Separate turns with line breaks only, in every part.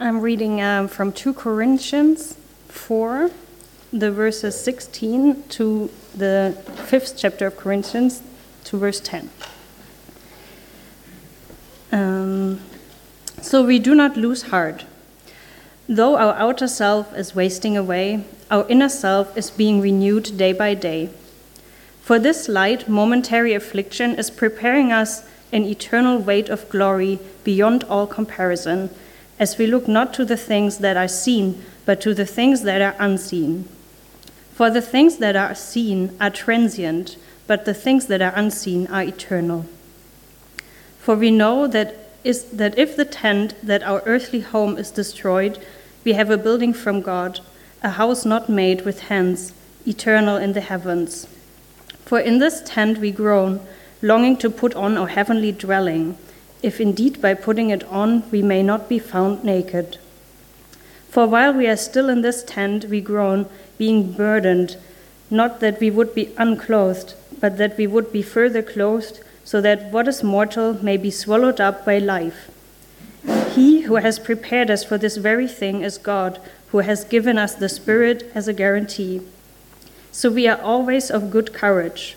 I'm reading um, from 2 Corinthians 4, the verses 16 to the fifth chapter of Corinthians, to verse 10. Um, so we do not lose heart. Though our outer self is wasting away, our inner self is being renewed day by day. For this light, momentary affliction is preparing us an eternal weight of glory beyond all comparison, as we look not to the things that are seen, but to the things that are unseen. For the things that are seen are transient, but the things that are unseen are eternal. For we know that, is, that if the tent that our earthly home is destroyed, we have a building from God, a house not made with hands, eternal in the heavens. For in this tent we groan, longing to put on our heavenly dwelling, if indeed by putting it on we may not be found naked. For while we are still in this tent, we groan, being burdened, not that we would be unclothed, but that we would be further clothed so that what is mortal may be swallowed up by life. He who has prepared us for this very thing is God, who has given us the Spirit as a guarantee. So we are always of good courage.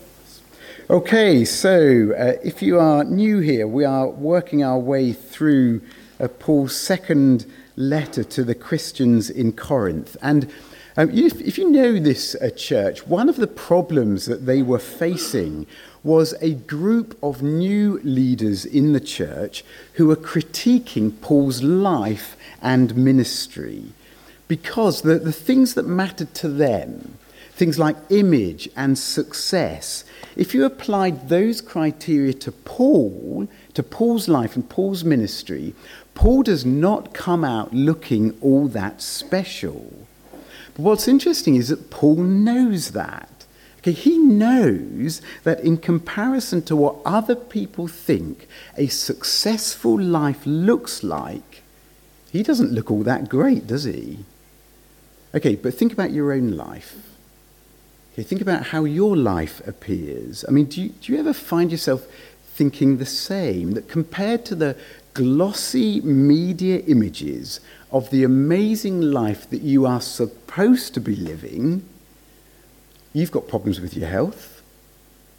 Okay, so uh, if you are new here, we are working our way through uh, Paul's second letter to the Christians in Corinth. And um, if, if, you know this uh, church, one of the problems that they were facing was a group of new leaders in the church who were critiquing Paul's life and ministry because the, the things that mattered to them, things like image and success, if you applied those criteria to Paul, to Paul's life and Paul's ministry, Paul does not come out looking all that special. But what's interesting is that Paul knows that. Okay, he knows that in comparison to what other people think a successful life looks like, he doesn't look all that great, does he? Okay, but think about your own life. Okay, think about how your life appears. I mean, do you, do you ever find yourself thinking the same? That compared to the glossy media images of the amazing life that you are supposed to be living, You've got problems with your health.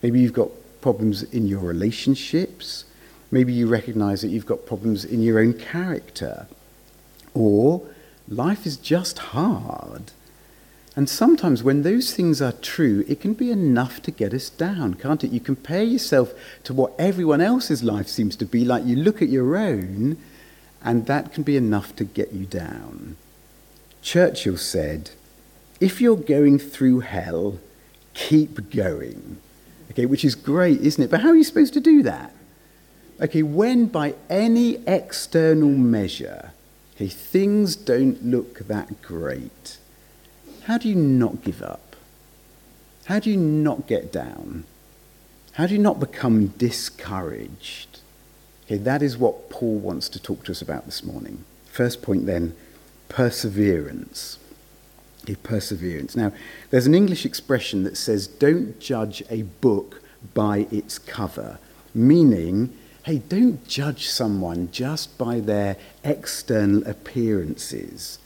Maybe you've got problems in your relationships. Maybe you recognize that you've got problems in your own character. Or life is just hard. And sometimes when those things are true, it can be enough to get us down, can't it? You compare yourself to what everyone else's life seems to be like. You look at your own, and that can be enough to get you down. Churchill said, if you're going through hell, keep going. Okay, which is great, isn't it? But how are you supposed to do that? Okay, when by any external measure, okay, things don't look that great, how do you not give up? How do you not get down? How do you not become discouraged? Okay, that is what Paul wants to talk to us about this morning. First point then perseverance a perseverance. Now, there's an English expression that says, don't judge a book by its cover, meaning, hey, don't judge someone just by their external appearances.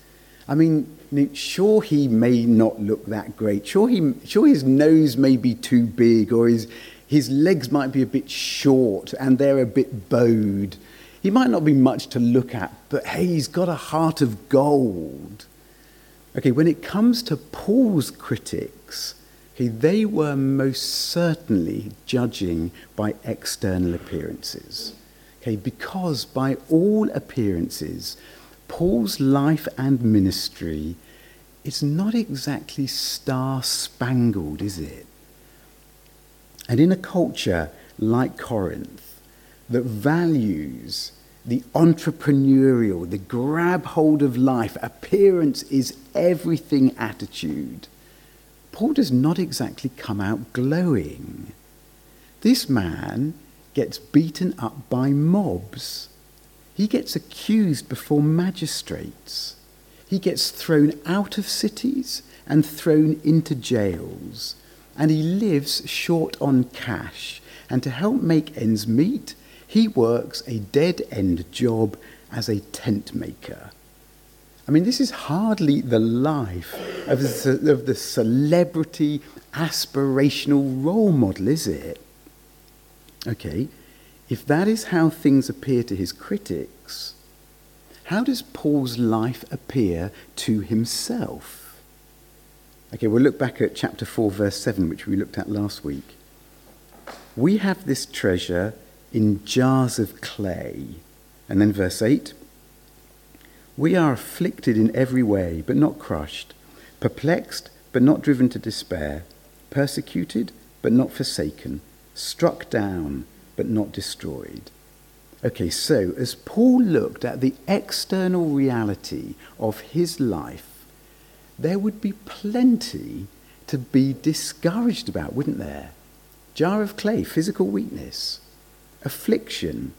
I mean, sure, he may not look that great. Sure, he, sure his nose may be too big, or his, his legs might be a bit short and they're a bit bowed. He might not be much to look at, but hey, he's got a heart of gold. Okay, when it comes to Paul's critics, okay, they were most certainly judging by external appearances. Okay, because by all appearances, Paul's life and ministry is not exactly star spangled, is it? And in a culture like Corinth that values the entrepreneurial, the grab hold of life, appearance is everything attitude, Paul does not exactly come out glowing. This man gets beaten up by mobs. He gets accused before magistrates. He gets thrown out of cities and thrown into jails. And he lives short on cash. And to help make ends meet, he works a dead end job as a tent maker. I mean, this is hardly the life of the, of the celebrity, aspirational role model, is it? Okay, if that is how things appear to his critics, how does Paul's life appear to himself? Okay, we'll look back at chapter 4, verse 7, which we looked at last week. We have this treasure in jars of clay. And then verse 8 we are afflicted in every way, but not crushed, perplexed, but not driven to despair, persecuted, but not forsaken, struck down, but not destroyed. Okay, so as Paul looked at the external reality of his life, there would be plenty to be discouraged about, wouldn't there? Jar of clay, physical weakness, affliction,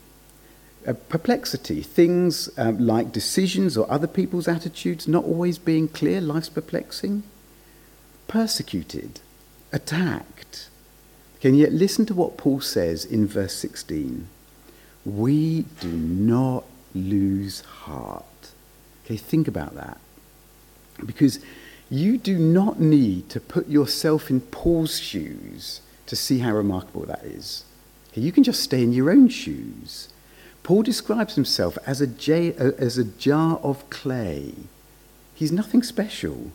uh, perplexity, things um, like decisions or other people's attitudes not always being clear, life's perplexing, persecuted, attacked. Can yet listen to what Paul says in verse 16. We do not lose heart. Okay, think about that. Because you do not need to put yourself in Paul's shoes to see how remarkable that is. Okay, you can just stay in your own shoes Paul describes himself as a, j- as a jar of clay. He's nothing special.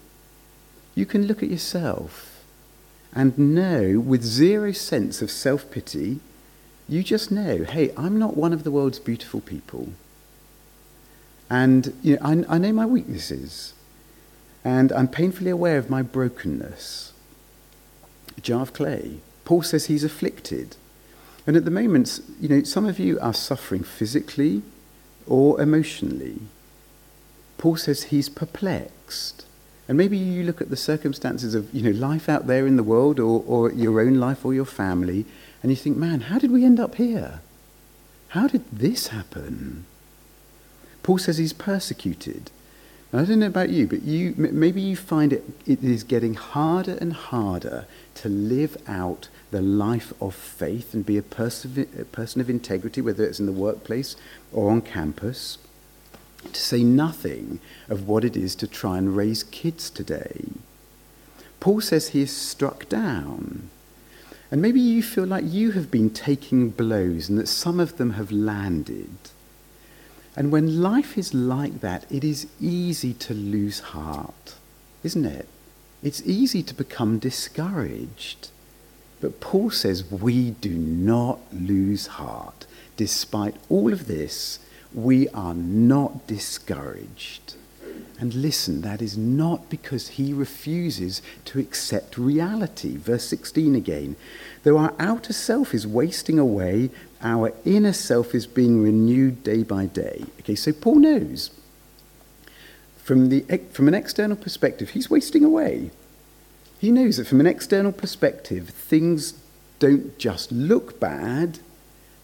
You can look at yourself and know with zero sense of self pity, you just know, hey, I'm not one of the world's beautiful people. And you know, I, I know my weaknesses. And I'm painfully aware of my brokenness. Jar of clay. Paul says he's afflicted. And at the moment, you know, some of you are suffering physically or emotionally. Paul says he's perplexed. And maybe you look at the circumstances of, you know, life out there in the world or, or your own life or your family, and you think, man, how did we end up here? How did this happen? Paul says he's persecuted. I don't know about you, but you, maybe you find it, it is getting harder and harder to live out the life of faith and be a a person of integrity, whether it's in the workplace or on campus, to say nothing of what it is to try and raise kids today. Paul says he is struck down. And maybe you feel like you have been taking blows and that some of them have landed. And when life is like that, it is easy to lose heart, isn't it? It's easy to become discouraged. But Paul says we do not lose heart. Despite all of this, we are not discouraged. And listen, that is not because he refuses to accept reality. Verse 16 again. Though our outer self is wasting away, our inner self is being renewed day by day. Okay, so Paul knows from, the, from an external perspective, he's wasting away. He knows that from an external perspective, things don't just look bad,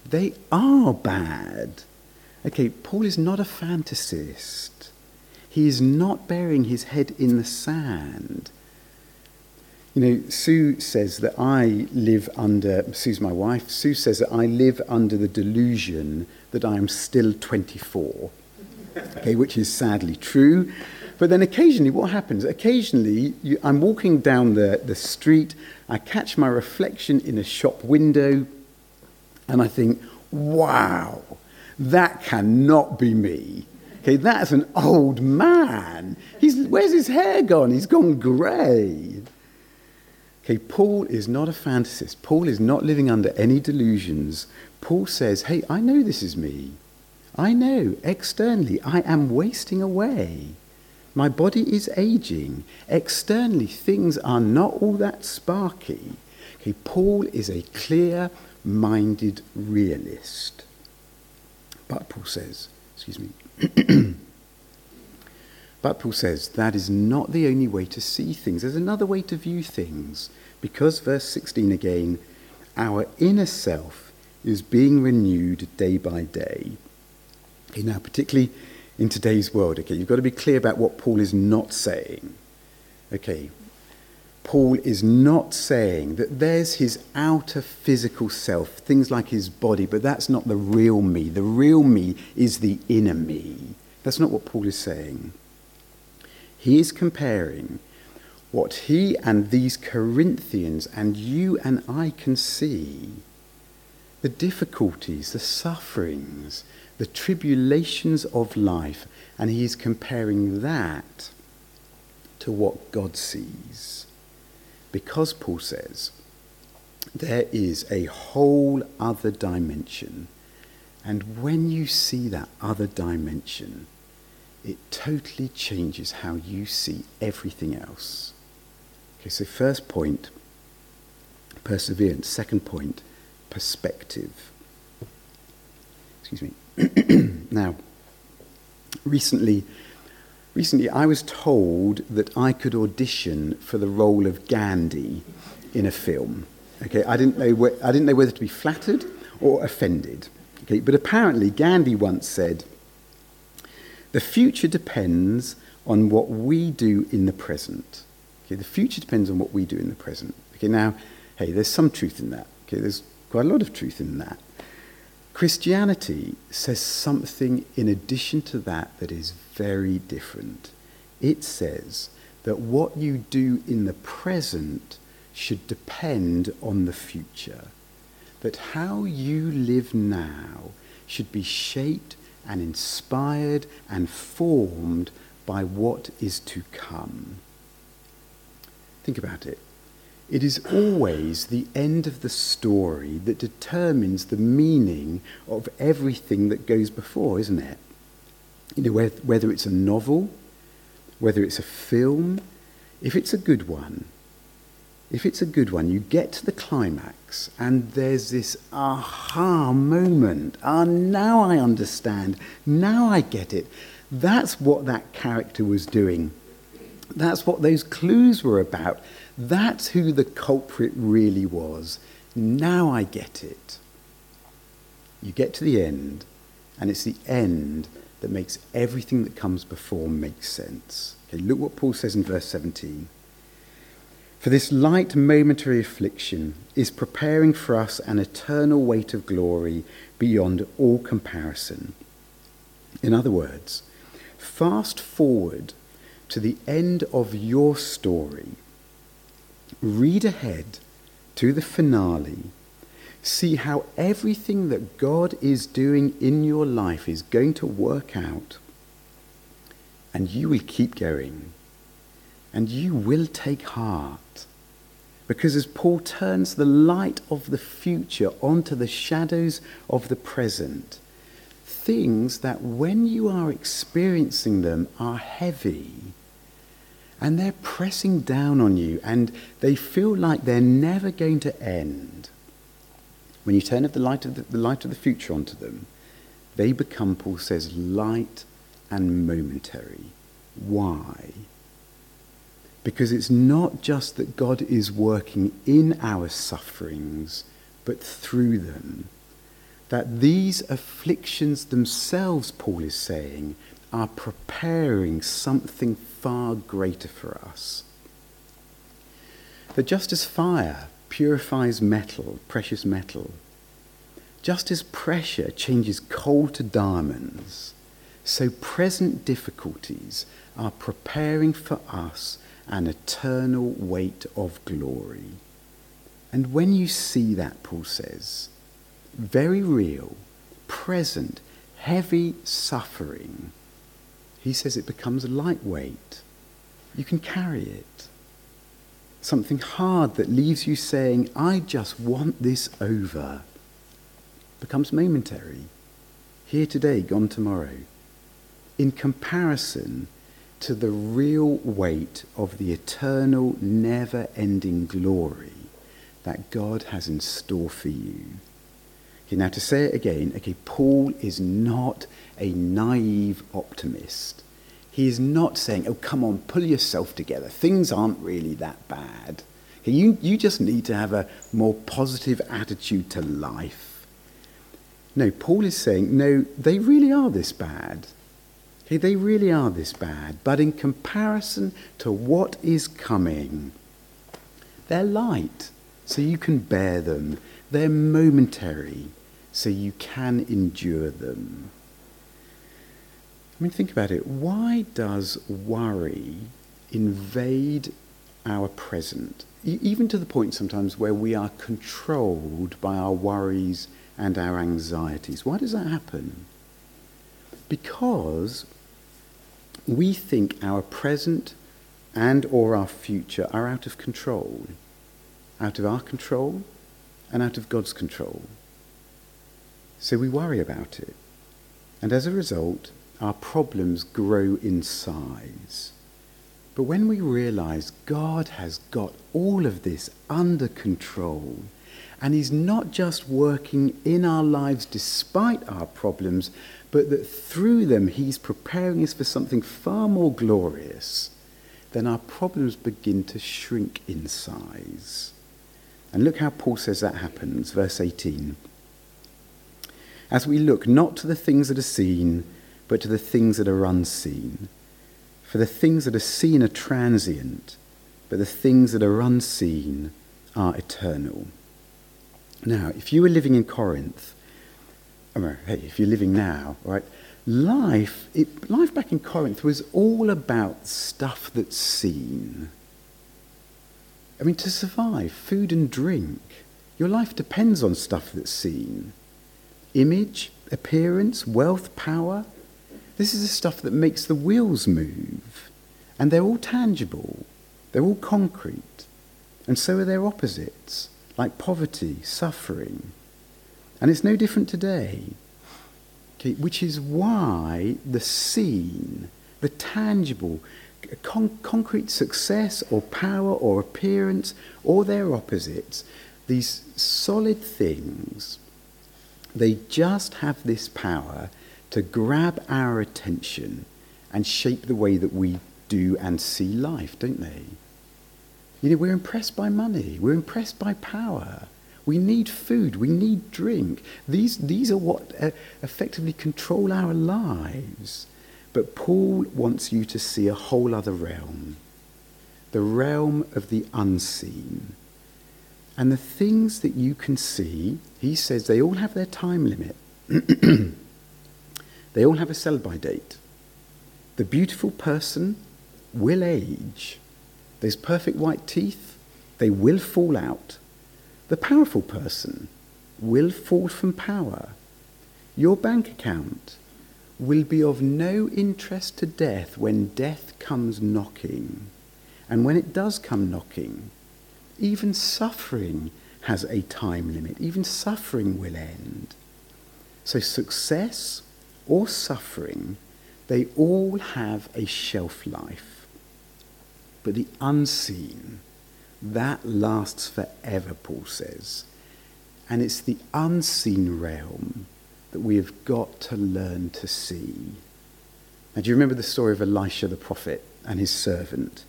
they are bad. Okay, Paul is not a fantasist. He is not burying his head in the sand. You know, Sue says that I live under, Sue's my wife, Sue says that I live under the delusion that I am still 24, okay, which is sadly true. But then occasionally, what happens? Occasionally, you, I'm walking down the, the street, I catch my reflection in a shop window, and I think, wow, that cannot be me. Okay, that's an old man. He's, where's his hair gone? He's gone grey. Okay, Paul is not a fantasist. Paul is not living under any delusions. Paul says, hey, I know this is me. I know externally I am wasting away. My body is aging. Externally, things are not all that sparky. Okay, Paul is a clear minded realist. But Paul says, excuse me. but Paul says that is not the only way to see things. There's another way to view things. Because, verse 16 again, our inner self is being renewed day by day. Okay, now, particularly in today's world, okay, you've got to be clear about what Paul is not saying. Okay, Paul is not saying that there's his outer physical self, things like his body, but that's not the real me. The real me is the inner me. That's not what Paul is saying. He is comparing what he and these Corinthians and you and I can see the difficulties, the sufferings, the tribulations of life, and he is comparing that to what God sees. Because Paul says there is a whole other dimension. And when you see that other dimension, it totally changes how you see everything else. Okay, so first point, perseverance. Second point, perspective. Excuse me. now, recently, Recently, I was told that I could audition for the role of Gandhi in a film. Okay, I didn't know, wh- I didn't know whether to be flattered or offended. Okay, but apparently, Gandhi once said, The future depends on what we do in the present. Okay, the future depends on what we do in the present. Okay, now, hey, there's some truth in that. Okay, there's quite a lot of truth in that. Christianity says something in addition to that that is very different. It says that what you do in the present should depend on the future. That how you live now should be shaped and inspired and formed by what is to come. Think about it. It is always the end of the story that determines the meaning of everything that goes before, isn't it? You know, whether it's a novel, whether it's a film, if it's a good one, if it's a good one, you get to the climax and there's this aha moment. Ah, now I understand. Now I get it. That's what that character was doing. That's what those clues were about. That's who the culprit really was. Now I get it. You get to the end, and it's the end that makes everything that comes before make sense. Okay, look what Paul says in verse 17. For this light momentary affliction is preparing for us an eternal weight of glory beyond all comparison. In other words, fast forward to the end of your story read ahead to the finale, see how everything that God is doing in your life is going to work out, and you will keep going, and you will take heart. Because as Paul turns the light of the future onto the shadows of the present, things that when you are experiencing them are heavy and they're pressing down on you and they feel like they're never going to end. When you turn the light of the, the light of the future onto them, they become, Paul says, light and momentary. Why? Because it's not just that God is working in our sufferings, but through them. That these afflictions themselves, Paul is saying, are preparing something far greater for us. That just as fire purifies metal, precious metal, just as pressure changes coal to diamonds, so present difficulties are preparing for us an eternal weight of glory. And when you see that, Paul says, very real, present, heavy suffering, he says it becomes lightweight. You can carry it. Something hard that leaves you saying, I just want this over, becomes momentary. Here today, gone tomorrow. In comparison to the real weight of the eternal, never ending glory that God has in store for you. Okay, now to say it again, okay, Paul is not a naive optimist. He is not saying, oh, come on, pull yourself together. Things aren't really that bad. You, you just need to have a more positive attitude to life. No, Paul is saying, no, they really are this bad. Okay, they really are this bad. But in comparison to what is coming, they're light, so you can bear them. They're momentary so you can endure them. I mean, think about it. Why does worry invade our present, e- even to the point sometimes where we are controlled by our worries and our anxieties? Why does that happen? Because we think our present and or our future are out of control, out of our control and out of God's control. So we worry about it. And as a result, our problems grow in size. But when we realize God has got all of this under control, and He's not just working in our lives despite our problems, but that through them He's preparing us for something far more glorious, then our problems begin to shrink in size. And look how Paul says that happens, verse 18 as we look not to the things that are seen, but to the things that are unseen. For the things that are seen are transient, but the things that are unseen are eternal. Now, if you were living in Corinth, mean, hey, if you're living now, right, life, it, life back in Corinth was all about stuff that's seen. I mean, to survive, food and drink, your life depends on stuff that's seen image, appearance, wealth, power. This is the stuff that makes the wheels move. And they're all tangible, they're all concrete. And so are their opposites, like poverty, suffering. And it's no different today. Okay, which is why the seen, the tangible, con- concrete success or power or appearance or their opposites, these solid things they just have this power to grab our attention and shape the way that we do and see life, don't they? You know, we're impressed by money, we're impressed by power. We need food, we need drink. These, these are what uh, effectively control our lives. But Paul wants you to see a whole other realm the realm of the unseen and the things that you can see, he says they all have their time limit. they all have a sell by date. The beautiful person will age. There's perfect white teeth, they will fall out. The powerful person will fall from power. Your bank account will be of no interest to death when death comes knocking. And when it does come knocking, even suffering has a time limit. Even suffering will end. So, success or suffering, they all have a shelf life. But the unseen, that lasts forever, Paul says. And it's the unseen realm that we have got to learn to see. Now, do you remember the story of Elisha the prophet and his servant?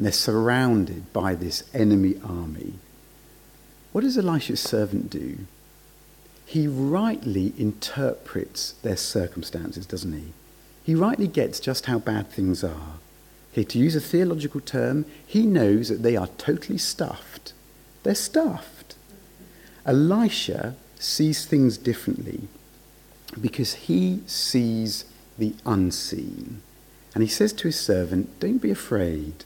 and they're surrounded by this enemy army. What does Elisha's servant do? He rightly interprets their circumstances, doesn't he? He rightly gets just how bad things are. Okay, to use a theological term, he knows that they are totally stuffed. They're stuffed. Elisha sees things differently because he sees the unseen. And he says to his servant, Don't be afraid.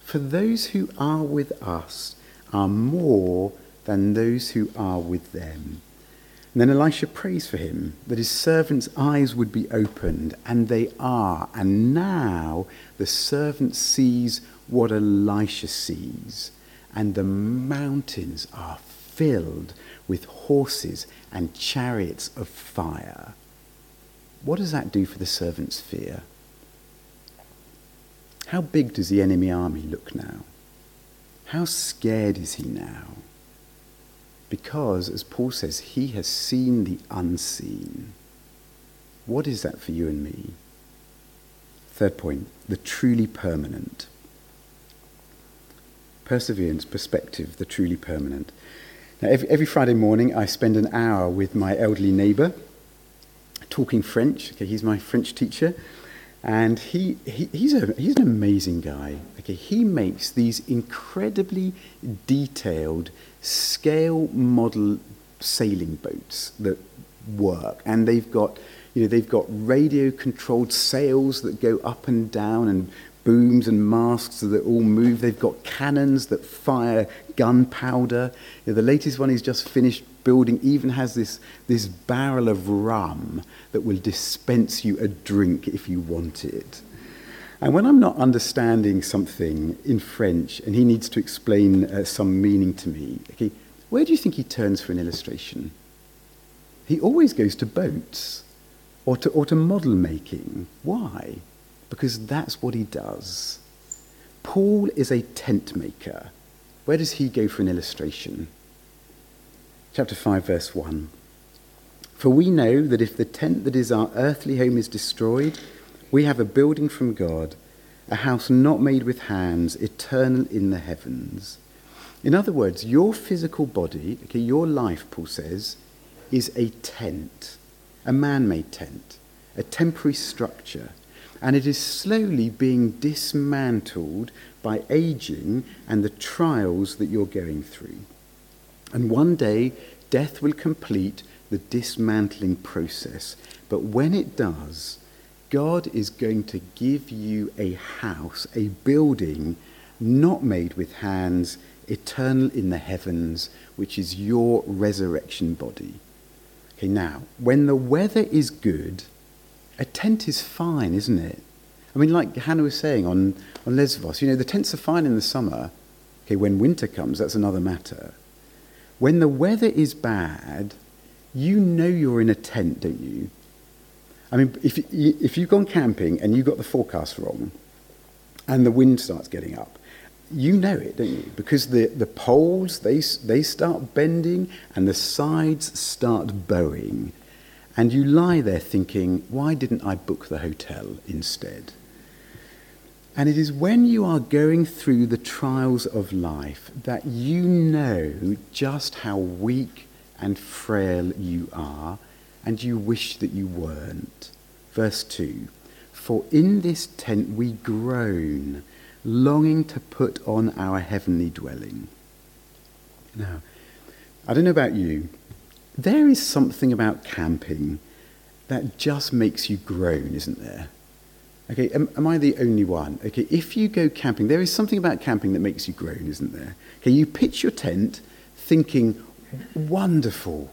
For those who are with us are more than those who are with them. And then Elisha prays for him that his servant's eyes would be opened, and they are. And now the servant sees what Elisha sees, and the mountains are filled with horses and chariots of fire. What does that do for the servant's fear? How big does the enemy army look now? How scared is he now? Because, as Paul says, he has seen the unseen. What is that for you and me? Third point the truly permanent. Perseverance, perspective, the truly permanent. Now, every, every Friday morning, I spend an hour with my elderly neighbour talking French. Okay, he's my French teacher. And he, he, he's, a, he's an amazing guy. Okay, he makes these incredibly detailed scale model sailing boats that work. And they've got, you know, they've got radio controlled sails that go up and down and booms and masts that all move. They've got cannons that fire gunpowder. You know, the latest one is just finished building even has this, this barrel of rum that will dispense you a drink if you want it. And when I'm not understanding something in French and he needs to explain uh, some meaning to me, okay, where do you think he turns for an illustration? He always goes to boats or to, or to model making. Why? Because that's what he does. Paul is a tent maker. Where does he go for an illustration? Chapter 5, verse 1. For we know that if the tent that is our earthly home is destroyed, we have a building from God, a house not made with hands, eternal in the heavens. In other words, your physical body, okay, your life, Paul says, is a tent, a man made tent, a temporary structure, and it is slowly being dismantled by aging and the trials that you're going through. And one day, death will complete the dismantling process. But when it does, God is going to give you a house, a building not made with hands, eternal in the heavens, which is your resurrection body. Okay, now, when the weather is good, a tent is fine, isn't it? I mean, like Hannah was saying on, on Lesvos, you know, the tents are fine in the summer. Okay, when winter comes, that's another matter. When the weather is bad, you know you're in a tent, don't you? I mean, if, if you've gone camping and you got the forecast wrong and the wind starts getting up, you know it, don't you? Because the, the poles, they, they start bending and the sides start bowing. And you lie there thinking, why didn't I book the hotel instead? And it is when you are going through the trials of life that you know just how weak and frail you are, and you wish that you weren't. Verse 2 For in this tent we groan, longing to put on our heavenly dwelling. Now, I don't know about you, there is something about camping that just makes you groan, isn't there? Okay, am, am, I the only one? Okay, if you go camping, there is something about camping that makes you groan, isn't there? Okay, you pitch your tent thinking, wonderful.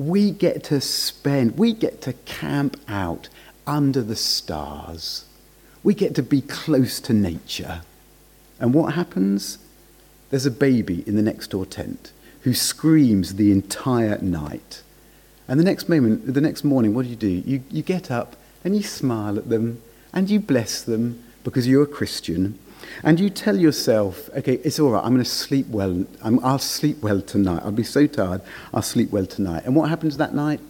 We get to spend, we get to camp out under the stars. We get to be close to nature. And what happens? There's a baby in the next door tent who screams the entire night. And the next moment, the next morning, what do you do? You, you get up and you smile at them and you bless them because you're a Christian, and you tell yourself, okay, it's all right, I'm going to sleep well. i will sleep well tonight. I'll be so tired, I'll sleep well tonight. And what happens that night?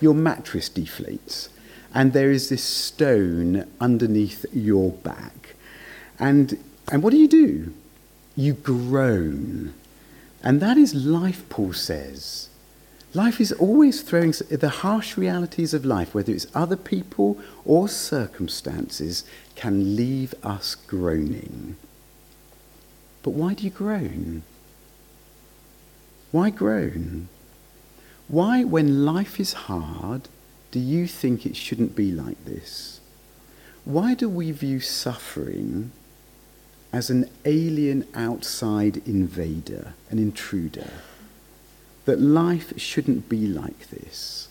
Your mattress deflates, and there is this stone underneath your back. And, and what do you do? You groan. And that is life, Paul says. Life is always throwing the harsh realities of life, whether it's other people or circumstances, can leave us groaning. But why do you groan? Why groan? Why, when life is hard, do you think it shouldn't be like this? Why do we view suffering as an alien outside invader, an intruder? that life shouldn't be like this.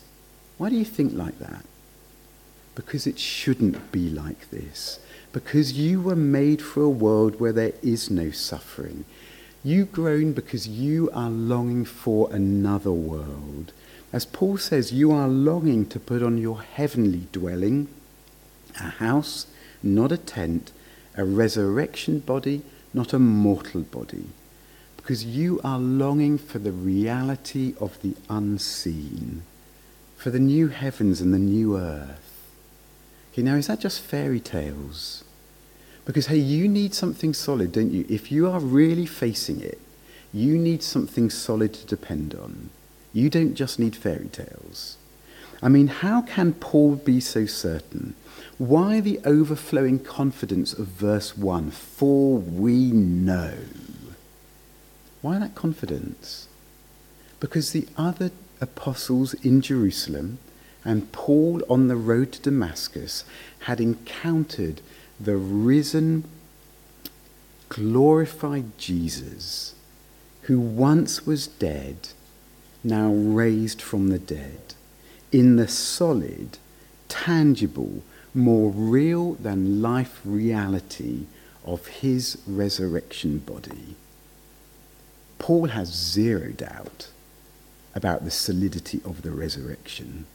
Why do you think like that? Because it shouldn't be like this. Because you were made for a world where there is no suffering. You groan because you are longing for another world. As Paul says, you are longing to put on your heavenly dwelling, a house, not a tent, a resurrection body, not a mortal body because you are longing for the reality of the unseen, for the new heavens and the new earth. Okay, now is that just fairy tales? Because, hey, you need something solid, don't you? If you are really facing it, you need something solid to depend on. You don't just need fairy tales. I mean, how can Paul be so certain? Why the overflowing confidence of verse 1? For we know. Why that confidence? Because the other apostles in Jerusalem and Paul on the road to Damascus had encountered the risen, glorified Jesus, who once was dead, now raised from the dead, in the solid, tangible, more real than life reality of his resurrection body. Paul has zero doubt about the solidity of the resurrection.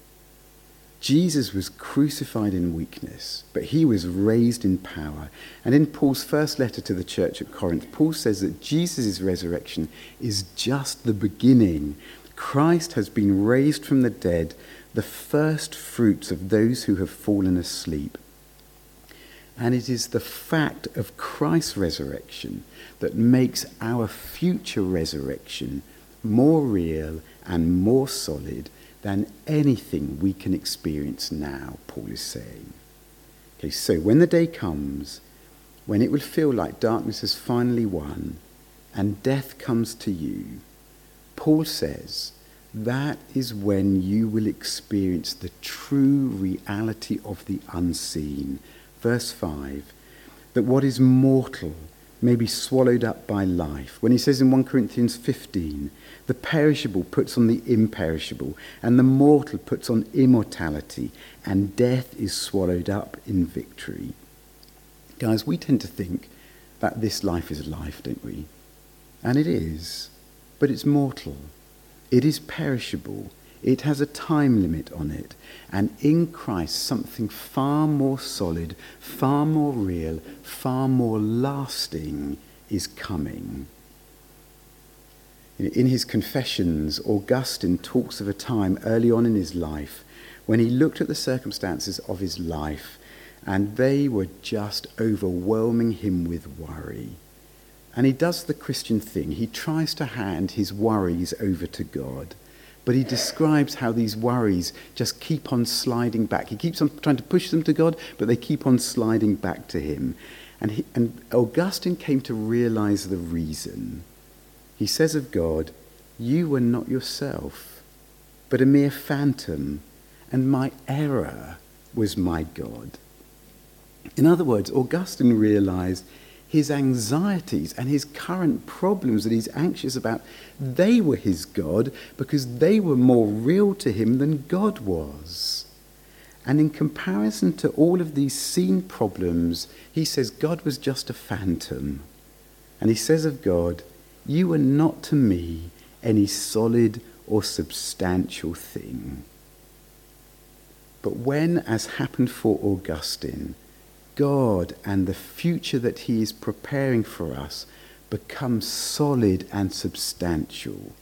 Jesus was crucified in weakness, but he was raised in power. And in Paul's first letter to the church at Corinth, Paul says that Jesus' resurrection is just the beginning. Christ has been raised from the dead, the first fruits of those who have fallen asleep. And it is the fact of Christ's resurrection that makes our future resurrection more real and more solid than anything we can experience now, Paul is saying. Okay, so when the day comes, when it will feel like darkness has finally won and death comes to you, Paul says that is when you will experience the true reality of the unseen. Verse 5 that what is mortal may be swallowed up by life. When he says in 1 Corinthians 15, the perishable puts on the imperishable, and the mortal puts on immortality, and death is swallowed up in victory. Guys, we tend to think that this life is life, don't we? And it is, but it's mortal. It is perishable. It has a time limit on it. And in Christ, something far more solid, far more real, far more lasting is coming. In his Confessions, Augustine talks of a time early on in his life when he looked at the circumstances of his life and they were just overwhelming him with worry. And he does the Christian thing. He tries to hand his worries over to God. But he describes how these worries just keep on sliding back. He keeps on trying to push them to God, but they keep on sliding back to him. And, he, and Augustine came to realize the reason. He says of God, You were not yourself, but a mere phantom, and my error was my God. In other words, Augustine realized his anxieties and his current problems that he's anxious about, they were his God because they were more real to him than God was. And in comparison to all of these seen problems, he says God was just a phantom. And he says of God, You are not to me any solid or substantial thing. But when, as happened for Augustine, God and the future that He is preparing for us become solid and substantial.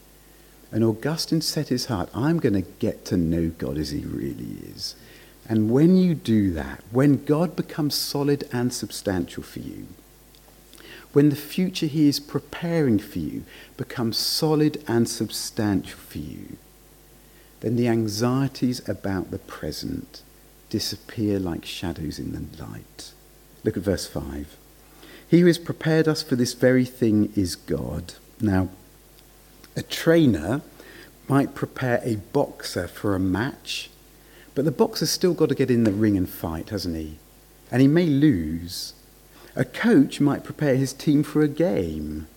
And Augustine set his heart, I'm going to get to know God as He really is. And when you do that, when God becomes solid and substantial for you, when the future He is preparing for you becomes solid and substantial for you, then the anxieties about the present disappear like shadows in the light. Look at verse 5. He who has prepared us for this very thing is God. Now, a trainer might prepare a boxer for a match, but the boxer's still got to get in the ring and fight, hasn't he? And he may lose. A coach might prepare his team for a game,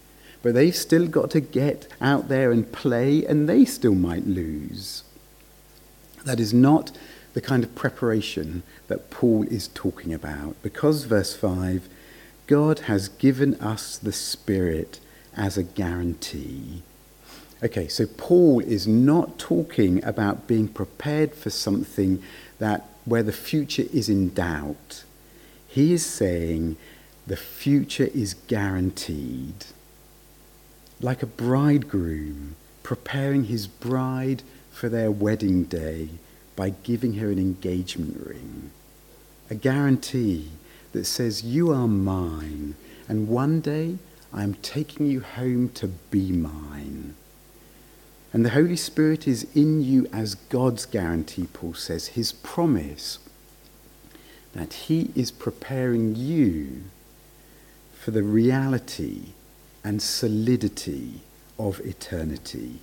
but they've still got to get out there and play, and they still might lose. That is not the kind of preparation that Paul is talking about. Because, verse 5, God has given us the Spirit as a guarantee. Okay, so Paul is not talking about being prepared for something that where the future is in doubt. He is saying the future is guaranteed. like a bridegroom preparing his bride for their wedding day by giving her an engagement ring. A guarantee that says, You are mine, and one day I am taking you home to be mine. And the Holy Spirit is in you as God's guarantee, Paul says, his promise that he is preparing you for the reality and solidity of eternity.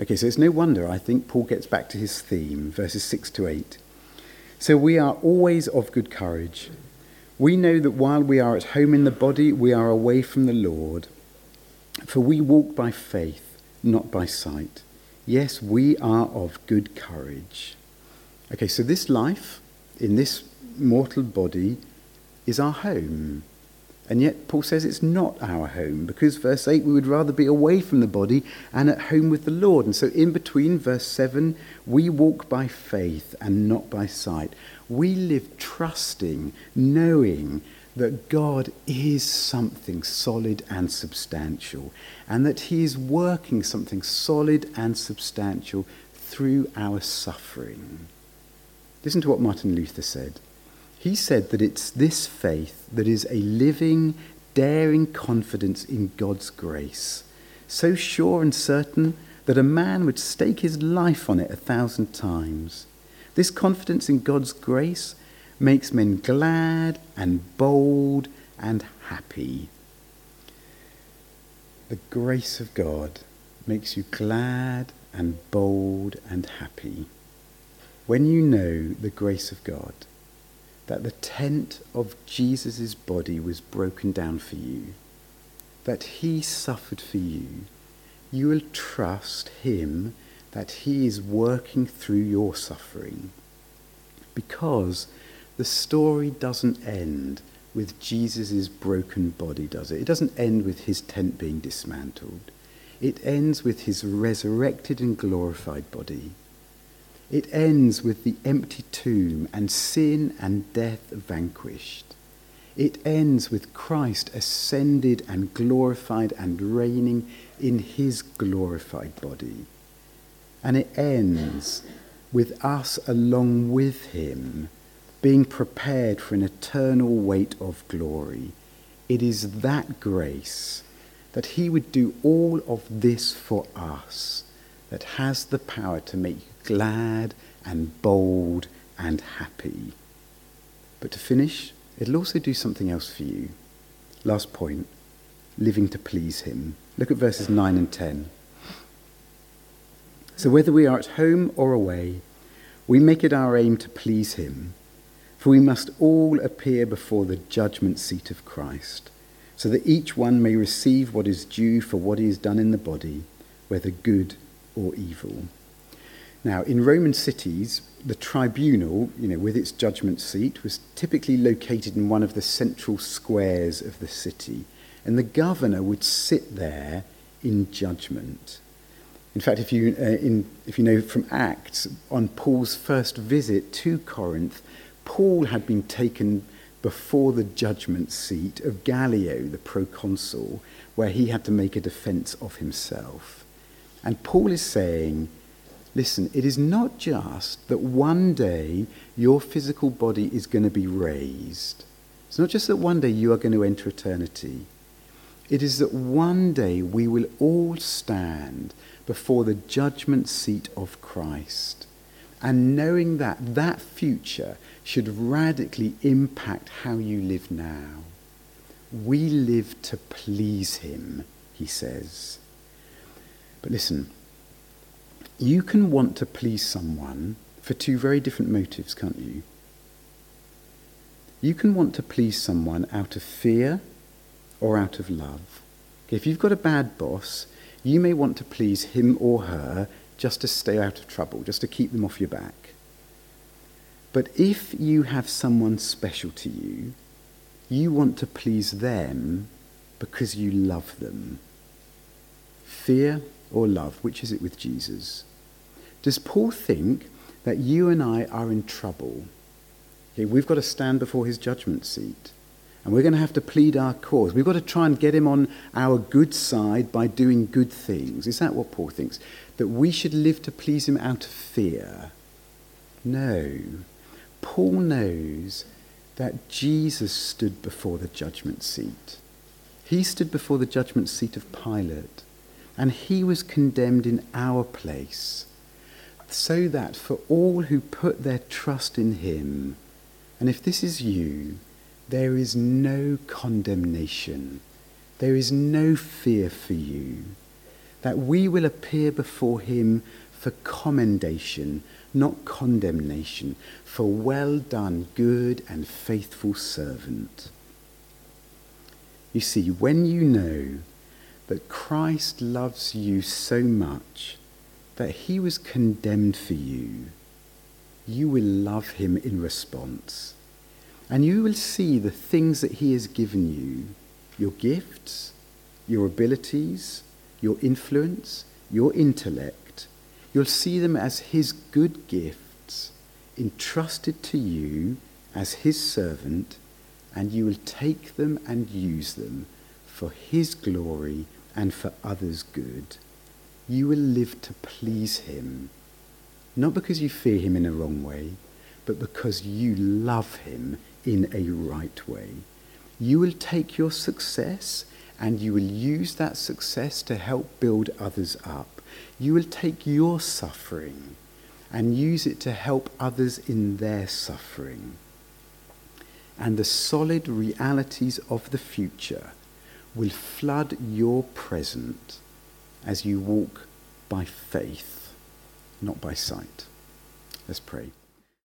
Okay, so it's no wonder I think Paul gets back to his theme, verses 6 to 8. So we are always of good courage. We know that while we are at home in the body, we are away from the Lord. For we walk by faith, not by sight. Yes, we are of good courage. Okay, so this life in this mortal body is our home. And yet, Paul says it's not our home because, verse 8, we would rather be away from the body and at home with the Lord. And so, in between, verse 7, we walk by faith and not by sight. We live trusting, knowing that God is something solid and substantial, and that He is working something solid and substantial through our suffering. Listen to what Martin Luther said. He said that it's this faith that is a living, daring confidence in God's grace, so sure and certain that a man would stake his life on it a thousand times. This confidence in God's grace makes men glad and bold and happy. The grace of God makes you glad and bold and happy. When you know the grace of God, that the tent of Jesus' body was broken down for you, that he suffered for you, you will trust him that he is working through your suffering. Because the story doesn't end with Jesus' broken body, does it? It doesn't end with his tent being dismantled. It ends with his resurrected and glorified body. It ends with the empty tomb and sin and death vanquished. It ends with Christ ascended and glorified and reigning in his glorified body. And it ends with us along with him being prepared for an eternal weight of glory. It is that grace that he would do all of this for us that has the power to make glad and bold and happy. But to finish, it'll also do something else for you. Last point living to please Him. Look at verses 9 and 10. So, whether we are at home or away, we make it our aim to please Him, for we must all appear before the judgment seat of Christ, so that each one may receive what is due for what he has done in the body, whether good or evil. Now, in Roman cities, the tribunal, you know, with its judgment seat, was typically located in one of the central squares of the city, and the governor would sit there in judgment. In fact, if you, uh, in, if you know from Acts, on Paul's first visit to Corinth, Paul had been taken before the judgment seat of Gallio, the proconsul, where he had to make a defense of himself. And Paul is saying, Listen, it is not just that one day your physical body is going to be raised. It's not just that one day you are going to enter eternity. It is that one day we will all stand before the judgment seat of Christ. And knowing that that future should radically impact how you live now. We live to please Him, he says. But listen, you can want to please someone for two very different motives, can't you? You can want to please someone out of fear or out of love. If you've got a bad boss, you may want to please him or her just to stay out of trouble, just to keep them off your back. But if you have someone special to you, you want to please them because you love them. Fear or love? Which is it with Jesus? Does Paul think that you and I are in trouble? Okay, we've got to stand before his judgment seat. And we're going to have to plead our cause. We've got to try and get him on our good side by doing good things. Is that what Paul thinks? That we should live to please him out of fear? No. Paul knows that Jesus stood before the judgment seat. He stood before the judgment seat of Pilate, and he was condemned in our place, so that for all who put their trust in him, and if this is you, there is no condemnation, there is no fear for you, that we will appear before him for commendation, not condemnation, for well done, good and faithful servant. You see, when you know that Christ loves you so much that he was condemned for you, you will love him in response. And you will see the things that he has given you your gifts, your abilities, your influence, your intellect. You'll see them as his good gifts entrusted to you as his servant and you will take them and use them for His glory and for others' good. You will live to please Him, not because you fear Him in a wrong way, but because you love Him in a right way. You will take your success and you will use that success to help build others up. You will take your suffering and use it to help others in their suffering and the solid realities of the future will flood your present as you walk by faith, not by sight. Let's pray.